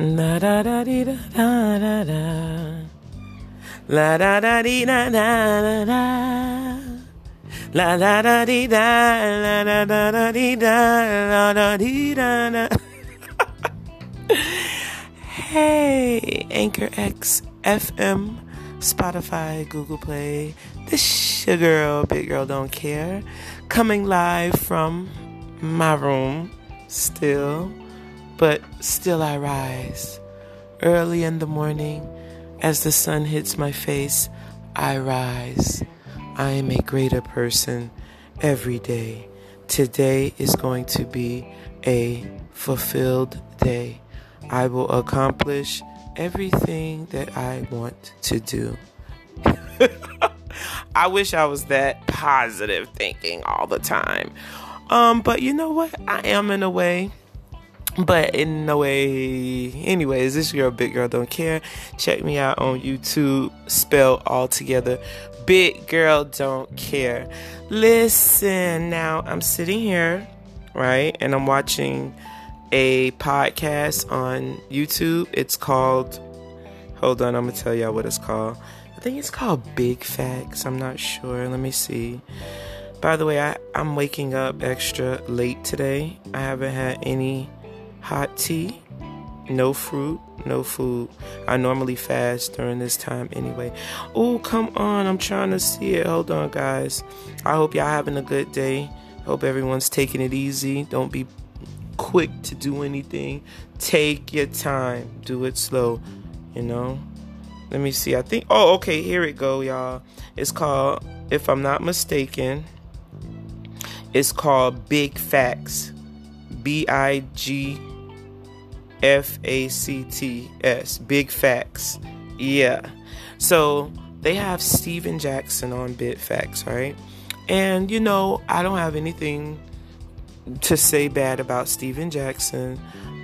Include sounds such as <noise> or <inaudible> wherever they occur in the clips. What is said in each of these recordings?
La da da dee da da da da. La da da dee da da da da. La da da dee da la da da da dee da la da dee da da. Hey, Anchor X FM, Spotify, Google Play. This your girl, Big Girl Don't Care, coming live from my room still, but still I rise. Early in the morning, as the sun hits my face, I rise. I am a greater person every day. Today is going to be a fulfilled day. I will accomplish everything that I want to do. <laughs> I wish I was that positive thinking all the time. Um, but you know what? I am in a way. But in no way, anyways, this girl, Big Girl Don't Care. Check me out on YouTube, spell all together. Big Girl Don't Care. Listen, now I'm sitting here, right? And I'm watching a podcast on YouTube. It's called, hold on, I'm gonna tell y'all what it's called. I think it's called Big Facts. I'm not sure. Let me see. By the way, I, I'm waking up extra late today. I haven't had any hot tea, no fruit, no food. I normally fast during this time anyway. Oh, come on. I'm trying to see it. Hold on, guys. I hope y'all having a good day. Hope everyone's taking it easy. Don't be quick to do anything. Take your time. Do it slow, you know? Let me see. I think Oh, okay, here it go, y'all. It's called if I'm not mistaken, it's called Big Facts. B I G F A C T S. Big Facts. Yeah. So, they have Stephen Jackson on Big Facts, right? And you know, I don't have anything to say bad about Stephen Jackson.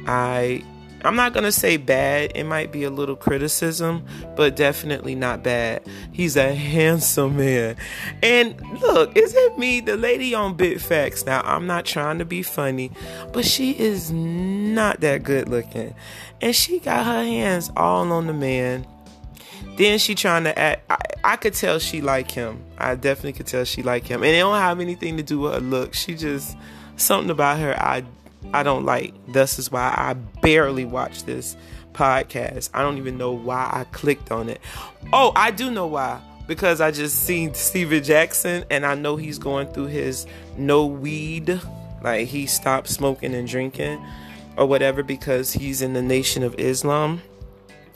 I I'm not gonna say bad. It might be a little criticism, but definitely not bad. He's a handsome man. And look, is it me, the lady on Big Facts? Now I'm not trying to be funny, but she is not that good looking, and she got her hands all on the man. Then she trying to act. I, I could tell she like him. I definitely could tell she like him, and it don't have anything to do with her look. She just something about her I I don't like. This is why I barely watch this podcast. I don't even know why I clicked on it. Oh, I do know why. Because I just seen Stephen Jackson and I know he's going through his no weed. Like he stopped smoking and drinking or whatever because he's in the nation of Islam.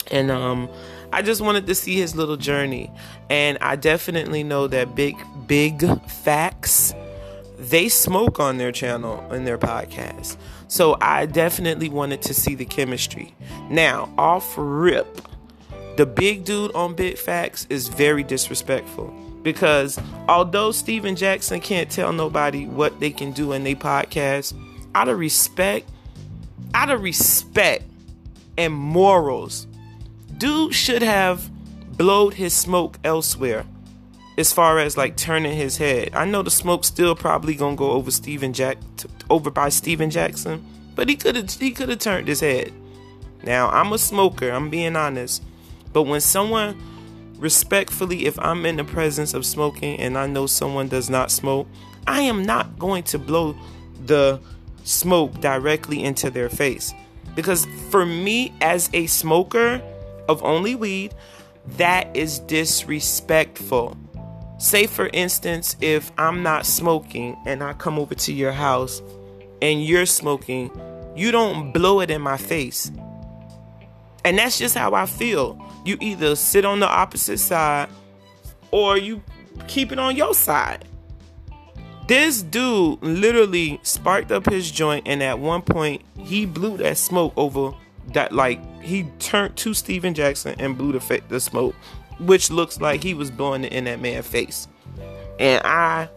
And um I just wanted to see his little journey. And I definitely know that big big facts they smoke on their channel and their podcast. So I definitely wanted to see the chemistry. Now, off rip, the big dude on Big Facts is very disrespectful because although Stephen Jackson can't tell nobody what they can do in their podcast, out of respect, out of respect and morals, dude should have blowed his smoke elsewhere as far as like turning his head. I know the smoke still probably gonna go over Stephen Jack over by Stephen Jackson, but he could have he could have turned his head. Now I'm a smoker. I'm being honest, but when someone respectfully, if I'm in the presence of smoking and I know someone does not smoke, I am not going to blow the smoke directly into their face. Because for me, as a smoker of only weed, that is disrespectful. Say, for instance, if I'm not smoking and I come over to your house and you're smoking, you don't blow it in my face. And that's just how I feel. You either sit on the opposite side or you keep it on your side. This dude literally sparked up his joint, and at one point, he blew that smoke over that, like, he turned to Stephen Jackson and blew the, fa- the smoke which looks like he was blowing it in that man's face. And I,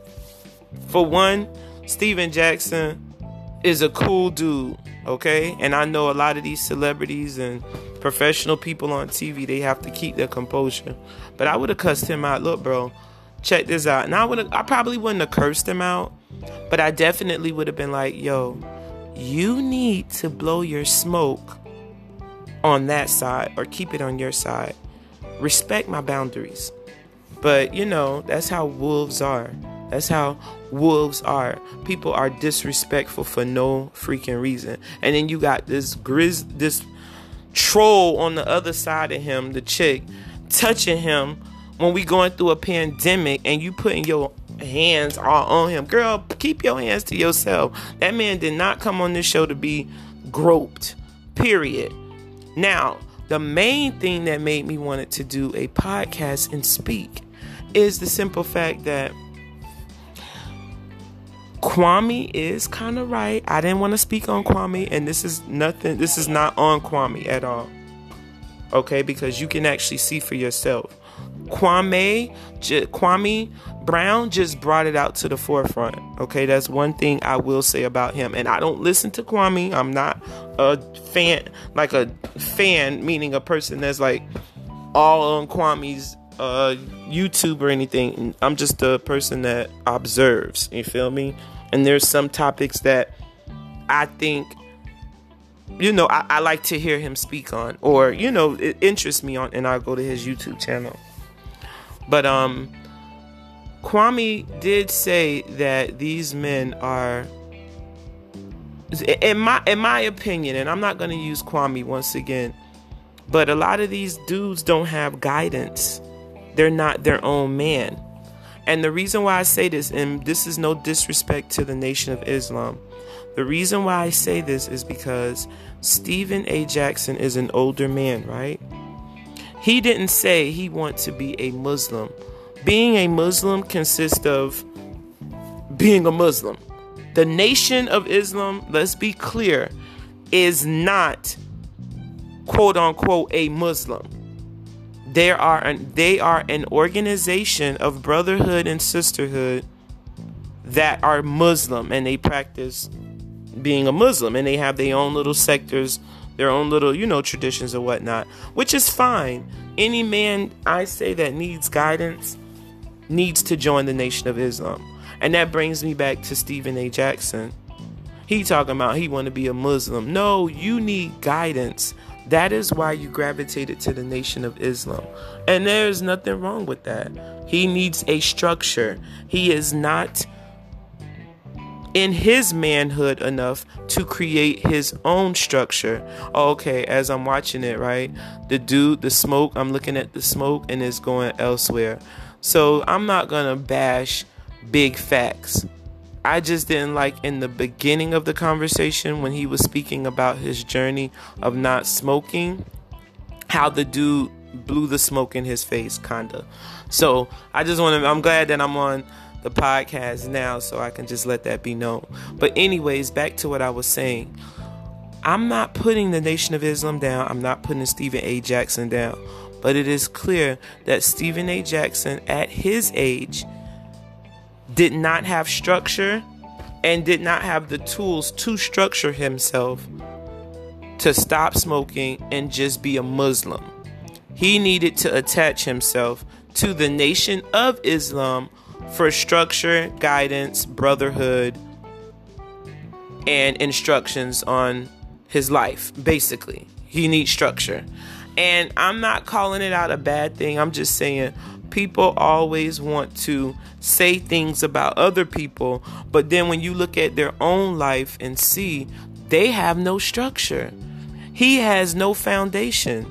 for one, Stephen Jackson is a cool dude, okay? And I know a lot of these celebrities and professional people on TV, they have to keep their composure. But I would have cussed him out. Look, bro, check this out. And I would I probably wouldn't have cursed him out, but I definitely would have been like, yo, you need to blow your smoke on that side or keep it on your side. Respect my boundaries. But you know, that's how wolves are. That's how wolves are. People are disrespectful for no freaking reason. And then you got this grizz this troll on the other side of him, the chick, touching him when we going through a pandemic and you putting your hands all on him. Girl, keep your hands to yourself. That man did not come on this show to be groped. Period. Now, the main thing that made me wanted to do a podcast and speak is the simple fact that Kwame is kind of right. I didn't want to speak on Kwame, and this is nothing, this is not on Kwame at all. Okay, because you can actually see for yourself. Kwame, J- Kwame Brown just brought it out to the forefront. Okay, that's one thing I will say about him. And I don't listen to Kwame. I'm not a fan, like a fan, meaning a person that's like all on Kwame's uh, YouTube or anything. I'm just a person that observes. You feel me? And there's some topics that I think, you know, I, I like to hear him speak on, or you know, it interests me on, and I'll go to his YouTube channel. But um, Kwame did say that these men are in my in my opinion, and I'm not going to use Kwame once again, but a lot of these dudes don't have guidance. They're not their own man. And the reason why I say this, and this is no disrespect to the Nation of Islam, the reason why I say this is because Stephen A. Jackson is an older man, right? He didn't say he wants to be a Muslim. Being a Muslim consists of being a Muslim. The Nation of Islam, let's be clear, is not quote unquote a Muslim. They are an, they are an organization of brotherhood and sisterhood that are Muslim and they practice being a Muslim and they have their own little sectors, their own little, you know, traditions and whatnot, which is fine. Any man I say that needs guidance needs to join the Nation of Islam. And that brings me back to Stephen A. Jackson. He talking about he want to be a Muslim. No, you need guidance. That is why you gravitated to the Nation of Islam. And there's nothing wrong with that. He needs a structure. He is not in his manhood enough to create his own structure. Okay, as I'm watching it, right? The dude, the smoke, I'm looking at the smoke and it's going elsewhere. So I'm not gonna bash big facts. I just didn't like in the beginning of the conversation when he was speaking about his journey of not smoking, how the dude blew the smoke in his face, kinda. So I just want to, I'm glad that I'm on the podcast now so I can just let that be known. But, anyways, back to what I was saying. I'm not putting the Nation of Islam down, I'm not putting Stephen A. Jackson down. But it is clear that Stephen A. Jackson, at his age, did not have structure and did not have the tools to structure himself to stop smoking and just be a Muslim. He needed to attach himself to the Nation of Islam for structure, guidance, brotherhood, and instructions on his life, basically. He needs structure. And I'm not calling it out a bad thing. I'm just saying people always want to say things about other people, but then when you look at their own life and see they have no structure, he has no foundation.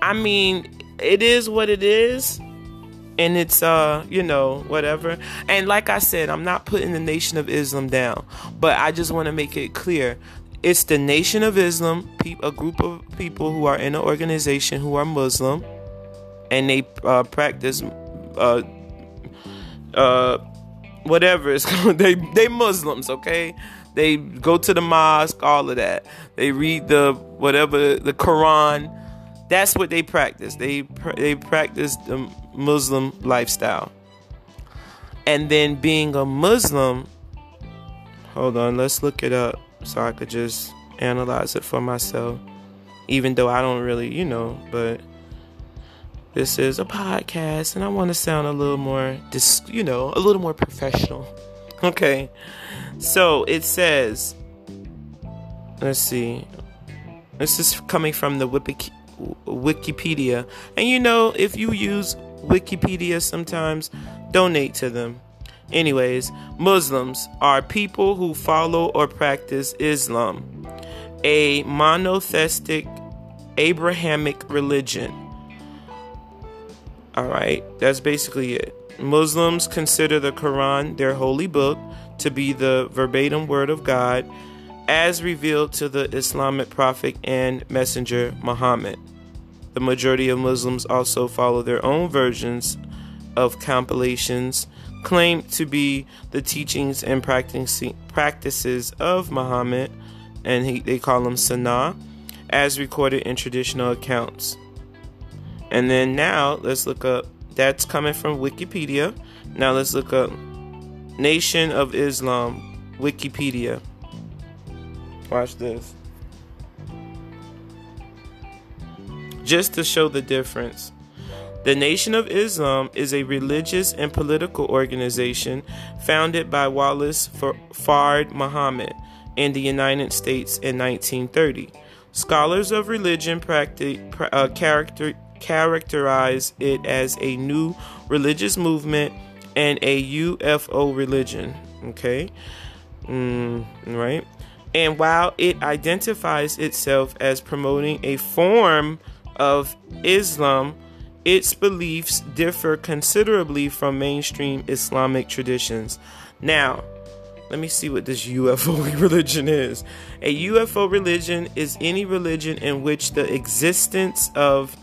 I mean, it is what it is. And it's uh, you know, whatever. And like I said, I'm not putting the Nation of Islam down, but I just want to make it clear it's the Nation of Islam, a group of people who are in an organization who are Muslim, and they uh, practice uh, uh, whatever it's <laughs> called. They they Muslims, okay? They go to the mosque, all of that. They read the whatever the Quran. That's what they practice. They they practice the Muslim lifestyle. And then being a Muslim, hold on, let's look it up so I could just analyze it for myself. Even though I don't really, you know, but this is a podcast and I want to sound a little more, dis- you know, a little more professional. <laughs> Okay. So it says, let's see. This is coming from the Wikipedia. And you know, if you use Wikipedia sometimes, donate to them. Anyways, Muslims are people who follow or practice Islam, a monotheistic Abrahamic religion. All right, that's basically it. Muslims consider the Quran, their holy book, to be the verbatim word of God as revealed to the Islamic prophet and messenger Muhammad. The majority of Muslims also follow their own versions of compilations claimed to be the teachings and practices of Muhammad, and he, they call them Sunnah, as recorded in traditional accounts. And then now let's look up, that's coming from Wikipedia. Now let's look up Nation of Islam, Wikipedia. Watch this. Just to show the difference. The Nation of Islam is a religious and political organization founded by Wallace Fard Muhammad in the United States in 1930. Scholars of religion uh, character- characterize it as a new religious movement and a UFO religion. Okay? Mm, right? And while it identifies itself as promoting a form of Islam, its beliefs differ considerably from mainstream Islamic traditions. Now, let me see what this <laughs> UFO religion is. A UFO religion is any religion in which the existence of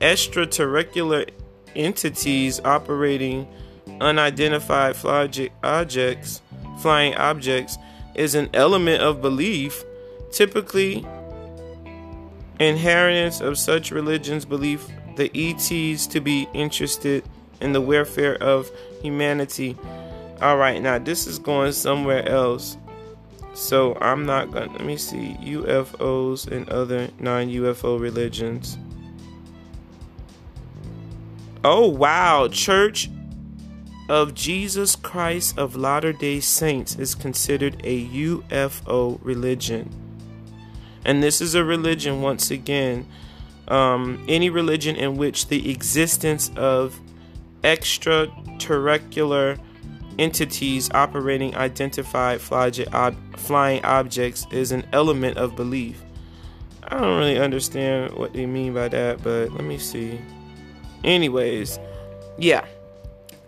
extraterrestrial entities operating unidentified objects, flying objects is an element of belief, typically inheritance of such religions belief the ETs to be interested in the welfare of humanity. All right, now this is going somewhere else. So I'm not going to let me see UFOs and other non-UFO religions. Oh wow, Church of Jesus Christ of Latter day Saints is considered a UFO religion. And this is a religion, once again, um, any religion in which the existence of extraterrestrial entities operating identified flying objects is an element of belief. I don't really understand what they mean by that, but let me see. Anyways, yeah.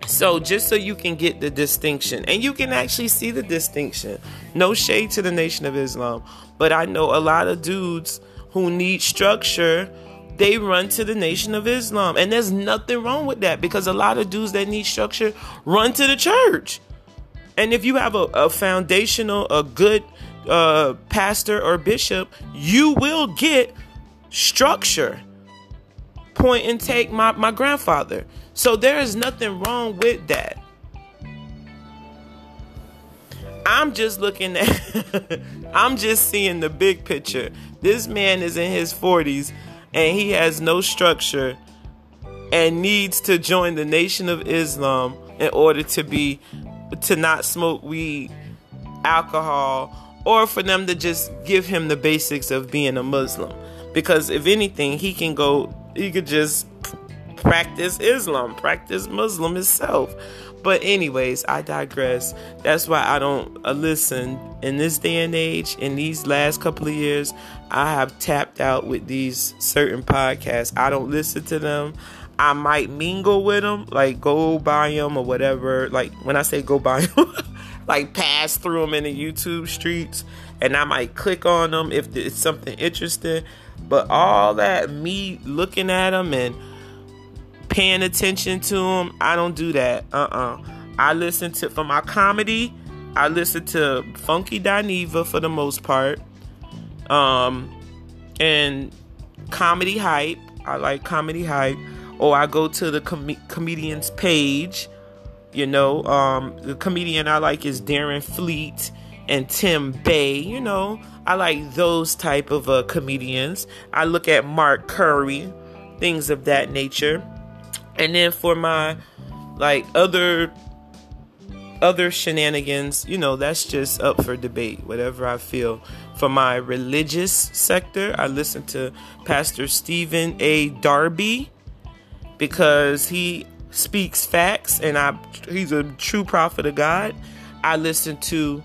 So just so you can get the distinction, and you can actually see the distinction. No shade to the Nation of Islam, but I know a lot of dudes who need structure. They run to the Nation of Islam, and there's nothing wrong with that because a lot of dudes that need structure run to the church. And if you have a, a foundational, a good uh, pastor or bishop, you will get structure. Point and take my, my grandfather. So there is nothing wrong with that. I'm just looking at, <laughs> I'm just seeing the big picture. This man is in his 40s and he has no structure and needs to join the Nation of Islam in order to be, to not smoke weed, alcohol, or for them to just give him the basics of being a Muslim. Because if anything, he can go, he could just practice Islam, practice Muslim itself. But anyways, I digress. That's why I don't uh, listen in this day and age. In these last couple of years, I have tapped out with these certain podcasts. I don't listen to them. I might mingle with them, like go buy them or whatever. Like when I say go buy them, <laughs> like pass through them in the YouTube streets, and I might click on them if it's something interesting. But all that me looking at them and paying attention to them. I don't do that. Uh uh-uh. uh I listen to, for my comedy, I listen to Funky Dineva for the most part. Um, and comedy hype. I like comedy hype. Or I go to the com- comedian's page. You know, um, the comedian I like is Darren Fleet and Tim Bay. You know, I like those type of uh, comedians. I look at Mark Curry, things of that nature. And then for my like other other shenanigans, you know, that's just up for debate, whatever I feel. For my religious sector, I listen to Pastor Stephen A. Darby because he speaks facts and I he's a true prophet of God. I listen to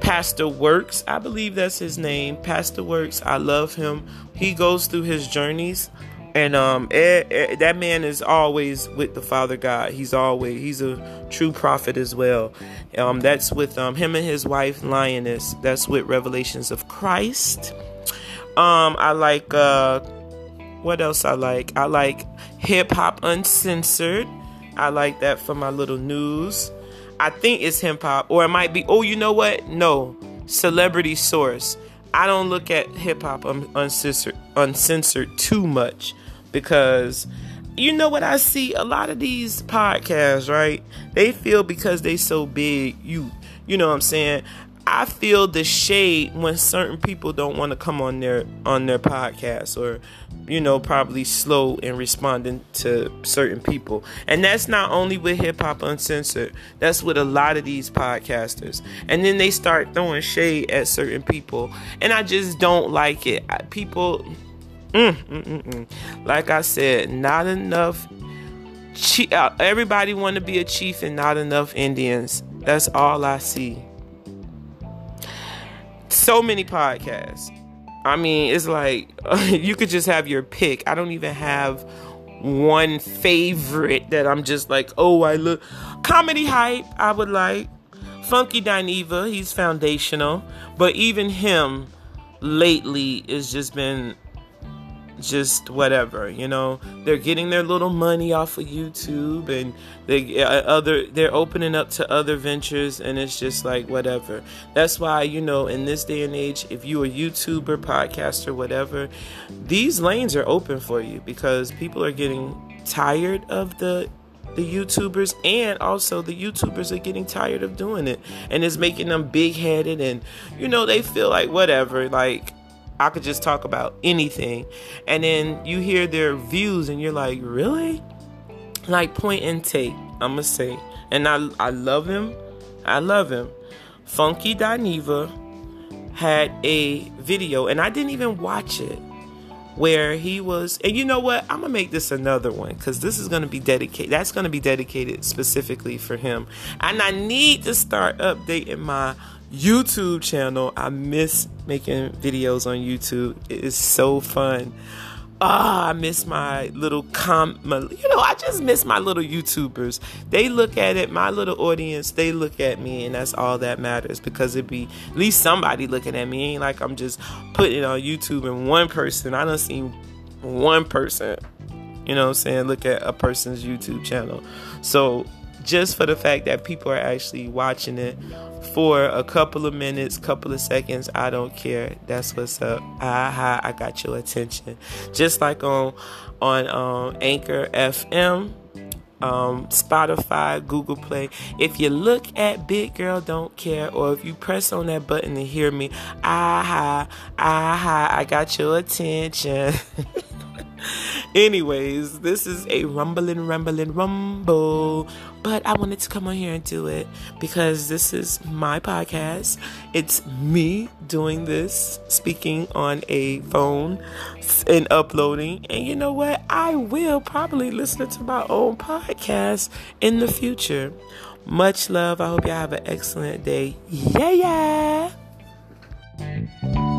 Pastor Works. I believe that's his name. Pastor Works. I love him. He goes through his journeys and um eh, eh, that man is always with the father god. He's always he's a true prophet as well. Um that's with um him and his wife lioness. That's with revelations of christ. Um i like uh what else i like? I like hip hop uncensored. I like that for my little news. I think it's hip hop or it might be oh you know what? No. Celebrity source. I don't look at hip hop uncensored, uncensored too much because you know what I see a lot of these podcasts, right? They feel because they so big, you you know what I'm saying? I feel the shade when certain people don't want to come on their on their podcast or you know probably slow in responding to certain people. And that's not only with hip hop uncensored. That's with a lot of these podcasters. And then they start throwing shade at certain people and I just don't like it. People Mm, mm, mm, mm, like I said, not enough. Uh, everybody want to be a chief and not enough Indians. That's all I see. So many podcasts. I mean, it's like <laughs> you could just have your pick. I don't even have one favorite that I'm just like, oh, I look. Comedy hype, I would like. Funky Dineva, he's foundational. But even him lately has just been just whatever you know? They're getting their little money off of youtube and they uh, other they're opening up to other ventures and it's just like whatever. That's why you know in this day and age if you are a youtuber podcaster whatever these lanes are open for you because people are getting tired of the the YouTubers and also the YouTubers are getting tired of doing it and it's making them big headed and you know they feel like whatever like I could just talk about anything. And then you hear their views and you're like, really? Like point and take, I'ma say. And I I love him. I love him. Funky Dineva had a video and I didn't even watch it where he was and you know what i'm gonna make this another one because this is gonna be dedicated that's gonna be dedicated specifically for him and i need to start updating my YouTube channel. I miss making videos on YouTube. It is so fun. Ah, oh, I miss my little com. My, you know, I just miss my little YouTubers. They look at it, my little audience. They look at me, and that's all that matters because it be at least somebody looking at me. It ain't like I'm just putting it on YouTube and one person. I don't see one person. You know, what I'm saying look at a person's YouTube channel. So just for the fact that people are actually watching it for a couple of minutes, couple of seconds, I don't care. That's what's up. Aha, I got your attention. Just like on on um, Anchor FM, um, Spotify, Google Play. If you look at Big Girl Don't Care, or if you press on that button to hear me, aha, aha, I got your attention. <laughs> Anyways, this is a rumbling, rumbling, rumble. But I wanted to come on here and do it because this is my podcast. It's me doing this, speaking on a phone and uploading. And you know what? I will probably listen to my own podcast in the future. Much love. I hope y'all have an excellent day. Yeah, yeah.